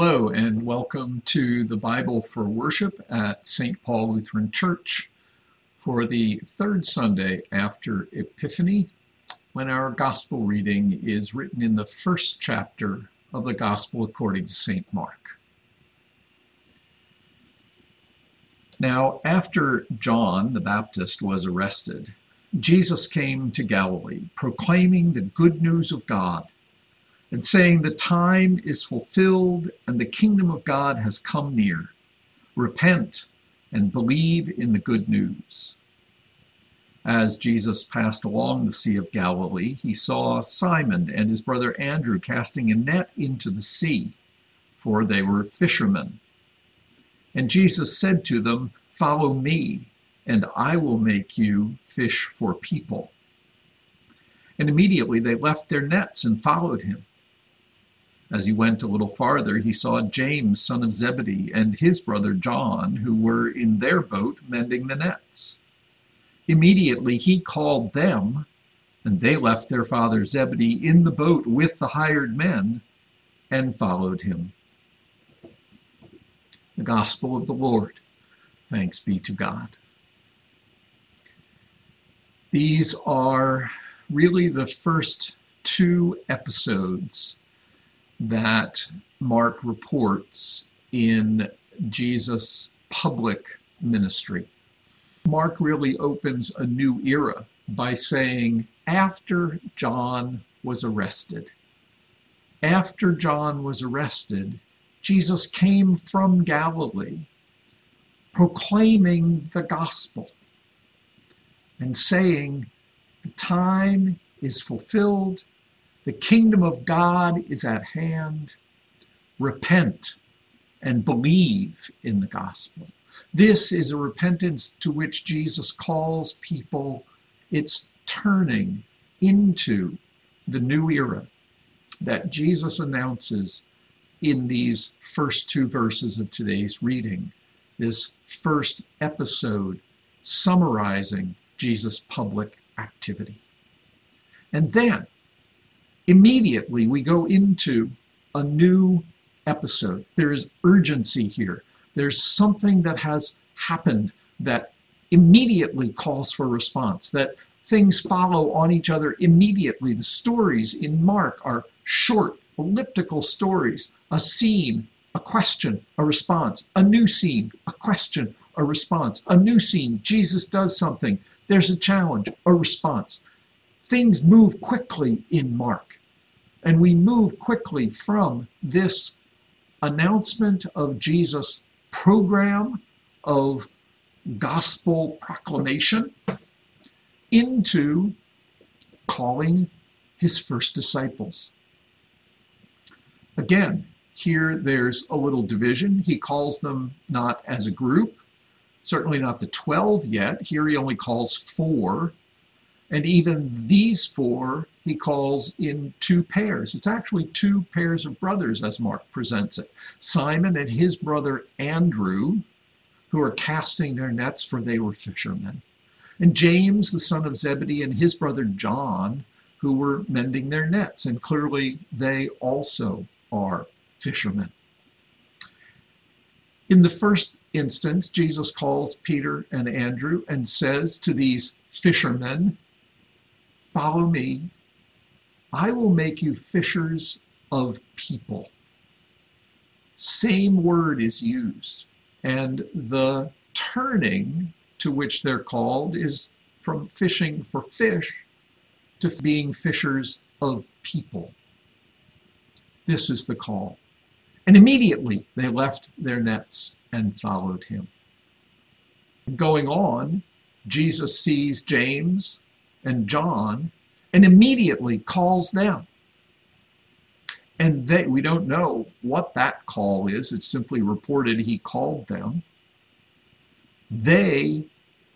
Hello, and welcome to the Bible for Worship at St. Paul Lutheran Church for the third Sunday after Epiphany, when our Gospel reading is written in the first chapter of the Gospel according to St. Mark. Now, after John the Baptist was arrested, Jesus came to Galilee, proclaiming the good news of God and saying, The time is fulfilled and the kingdom of God has come near. Repent and believe in the good news. As Jesus passed along the Sea of Galilee, he saw Simon and his brother Andrew casting a net into the sea, for they were fishermen. And Jesus said to them, Follow me, and I will make you fish for people. And immediately they left their nets and followed him. As he went a little farther, he saw James, son of Zebedee, and his brother John, who were in their boat mending the nets. Immediately he called them, and they left their father Zebedee in the boat with the hired men and followed him. The Gospel of the Lord. Thanks be to God. These are really the first two episodes that Mark reports in Jesus' public ministry. Mark really opens a new era by saying, after John was arrested, after John was arrested, Jesus came from Galilee proclaiming the gospel and saying, The time is fulfilled the kingdom of God is at hand. Repent and believe in the gospel. This is a repentance to which Jesus calls people. It's turning into the new era that Jesus announces in these first two verses of today's reading. This first episode summarizing Jesus' public activity. And then immediately we go into a new episode. There is urgency here. There's something that has happened that immediately calls for response, that things follow on each other immediately. The stories in Mark are short, elliptical stories, a scene, a question, a response, a new scene, a question, a response, a new scene. Jesus does something. There's a challenge, a response. Things move quickly in Mark. And we move quickly from this announcement of Jesus' program of gospel proclamation into calling his first disciples. Again, here there's a little division. He calls them not as a group, certainly not the 12 yet. Here he only calls four and even these four he calls in two pairs. It's actually two pairs of brothers, as Mark presents it Simon and his brother Andrew, who are casting their nets, for they were fishermen. And James, the son of Zebedee, and his brother John, who were mending their nets. And clearly, they also are fishermen. In the first instance, Jesus calls Peter and Andrew and says to these fishermen, Follow me. I will make you fishers of people. Same word is used. And the turning to which they're called is from fishing for fish to being fishers of people. This is the call. And immediately they left their nets and followed him. Going on, Jesus sees James and John and immediately calls them. And they, we don't know what that call is. It's simply reported he called them. They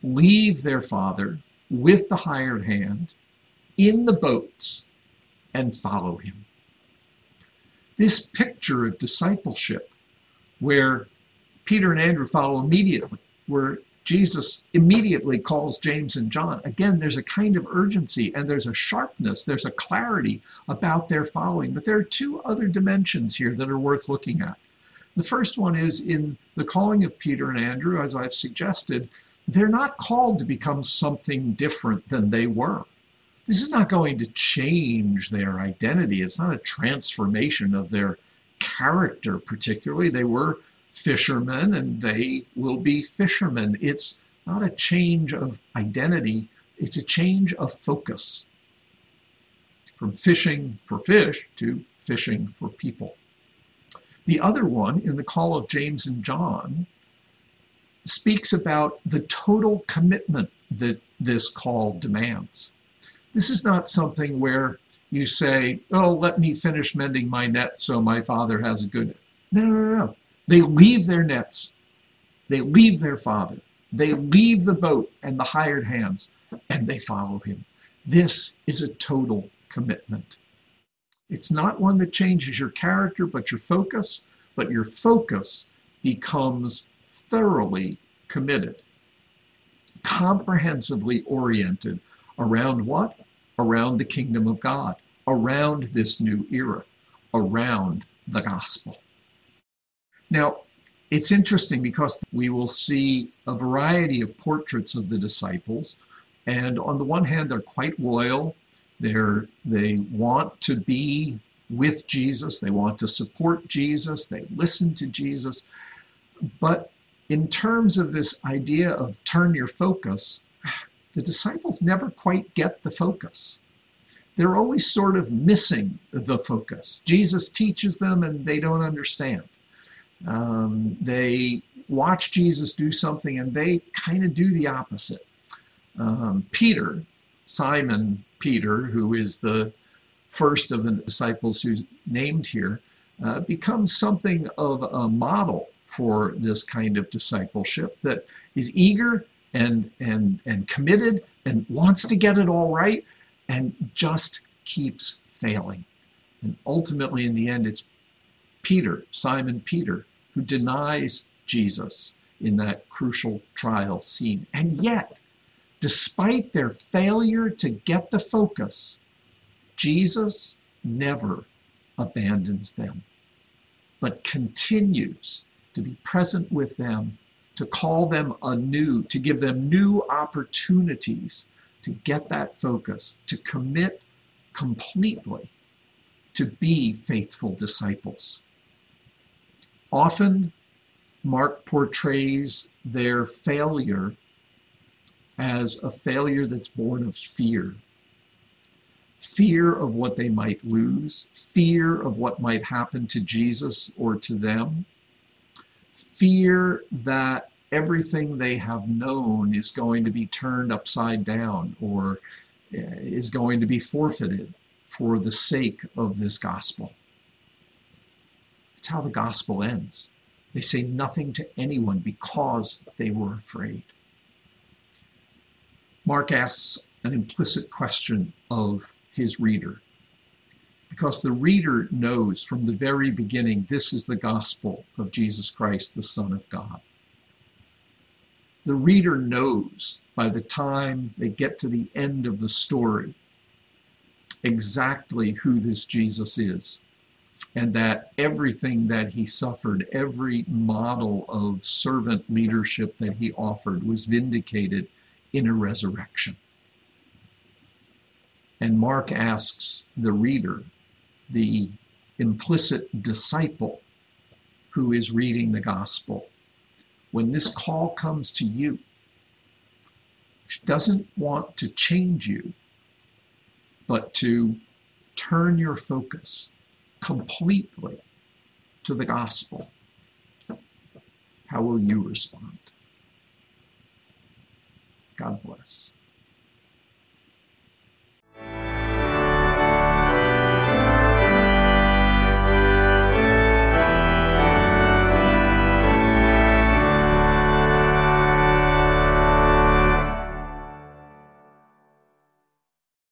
leave their father with the hired hand in the boats and follow him. This picture of discipleship, where Peter and Andrew follow immediately, where Jesus immediately calls James and John. Again, there's a kind of urgency and there's a sharpness, there's a clarity about their following. But there are two other dimensions here that are worth looking at. The first one is in the calling of Peter and Andrew, as I've suggested, they're not called to become something different than they were. This is not going to change their identity. It's not a transformation of their character, particularly. They were fishermen and they will be fishermen. It's not a change of identity, it's a change of focus from fishing for fish to fishing for people. The other one, in the call of James and John, speaks about the total commitment that this call demands. This is not something where you say, Oh, let me finish mending my net so my father has a good. No, no, no, no. They leave their nets, they leave their father, they leave the boat and the hired hands, and they follow him. This is a total commitment. It's not one that changes your character, but your focus, but your focus becomes thoroughly committed, comprehensively oriented around what? Around the kingdom of God, around this new era, around the gospel. Now, it's interesting because we will see a variety of portraits of the disciples. And on the one hand, they're quite loyal. They're, they want to be with Jesus. They want to support Jesus. They listen to Jesus. But in terms of this idea of turn your focus, the disciples never quite get the focus. They're always sort of missing the focus. Jesus teaches them and they don't understand. Um, they watch Jesus do something and they kind of do the opposite. Um, Peter, Simon Peter, who is the first of the disciples who's named here, uh, becomes something of a model for this kind of discipleship that is eager and and and committed and wants to get it all right and just keeps failing. And ultimately in the end it's Peter, Simon Peter, who denies Jesus in that crucial trial scene. And yet, despite their failure to get the focus, Jesus never abandons them, but continues to be present with them, to call them anew, to give them new opportunities to get that focus, to commit completely to be faithful disciples. Often, Mark portrays their failure as a failure that's born of fear fear of what they might lose, fear of what might happen to Jesus or to them, fear that everything they have known is going to be turned upside down or eh, is going to be forfeited for the sake of this gospel. It's how the gospel ends. They say nothing to anyone because they were afraid. Mark asks an implicit question of his reader because the reader knows from the very beginning this is the gospel of Jesus Christ, the Son of God. The reader knows by the time they get to the end of the story exactly who this Jesus is, and that everything that he suffered, every model of servant leadership that he offered, was vindicated in a resurrection. And Mark asks the reader the implicit disciple who is reading the gospel. When this call comes to you, which doesn't want to change you, but to turn your focus completely to the gospel, how will you respond? God bless.